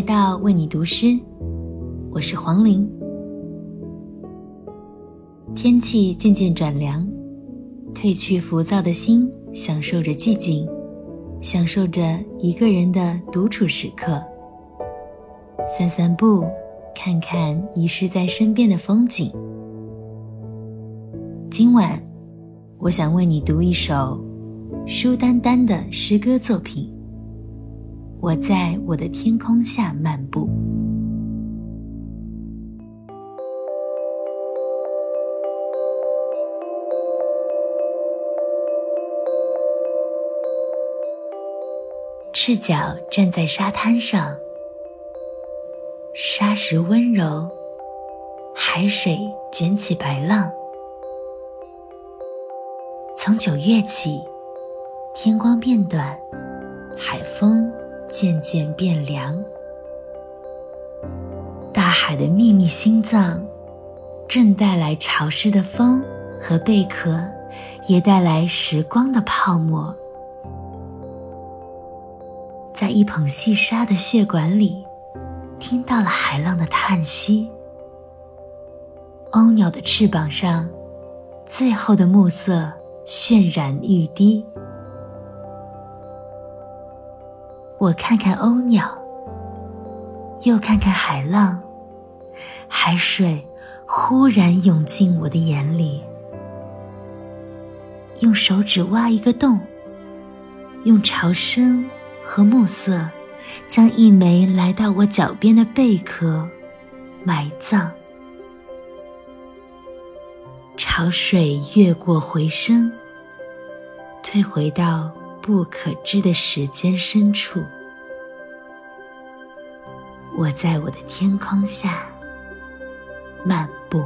来到为你读诗，我是黄玲。天气渐渐转凉，褪去浮躁的心，享受着寂静，享受着一个人的独处时刻。散散步，看看遗失在身边的风景。今晚，我想为你读一首舒丹丹的诗歌作品。我在我的天空下漫步，赤脚站在沙滩上，沙石温柔，海水卷起白浪。从九月起，天光变短，海风。渐渐变凉，大海的秘密心脏，正带来潮湿的风和贝壳，也带来时光的泡沫。在一捧细沙的血管里，听到了海浪的叹息。鸥鸟的翅膀上，最后的暮色渲染欲滴。我看看鸥鸟，又看看海浪，海水忽然涌进我的眼里。用手指挖一个洞，用潮声和暮色，将一枚来到我脚边的贝壳埋葬。潮水越过回声，退回到。不可知的时间深处，我在我的天空下漫步。